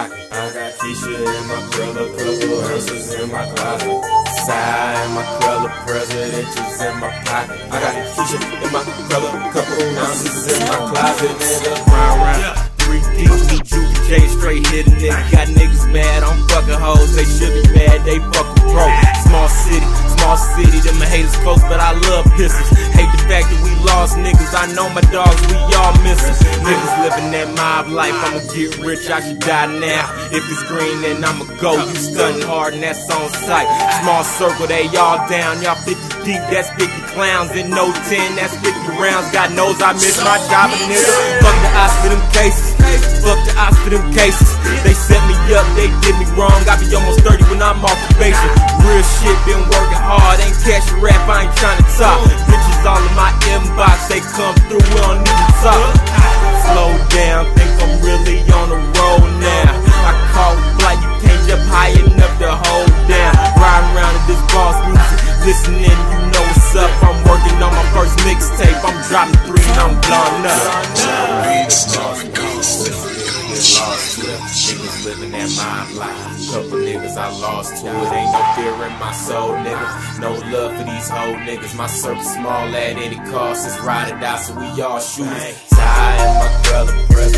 pocket. I got Keisha in my brother, couple ounces in my closet. Tie in my brother, presidentials in my pocket. I got Keisha in my brother, couple ounces in my closet. Nigga, round round. Three deep, me Judy J straight hit a nigga. Got niggas mad, I'm fucking hoes. They should be mad, they fucking broke. Small city, small city, them haters close, but I love pistols. Lost niggas. I know my dogs, we all missing. Niggas living that mob life. I'ma get rich, I should die now. If it's green, then I'ma go. You stunning hard, and that's on sight. Small circle, they all down. Y'all 50 deep, that's 50 clowns. And no 10, that's 50 rounds. God knows I miss my job, and nigga. Fuck the odds for them cases. Fuck the odds for them cases. They set me up, they did me wrong. I be almost 30 when I'm off probation. Real shit, been working hard. Ain't a rap, I ain't trying to talk. Bitches all in my inbox, they come through, we don't even talk. Slow down, think I'm really on the road now. I call flight, you can't jump high enough to hold down. Riding around to this boss music, listening, you know what's up. I'm working on my first mixtape, I'm dropping three and I'm blowing up. Lost to. niggas living that mind life. Couple niggas I lost to it. Ain't no fear in my soul, nigga. No love for these whole niggas. My circle small at any cost. It's ride or die, so we all shooting. Tie in my brother, brother.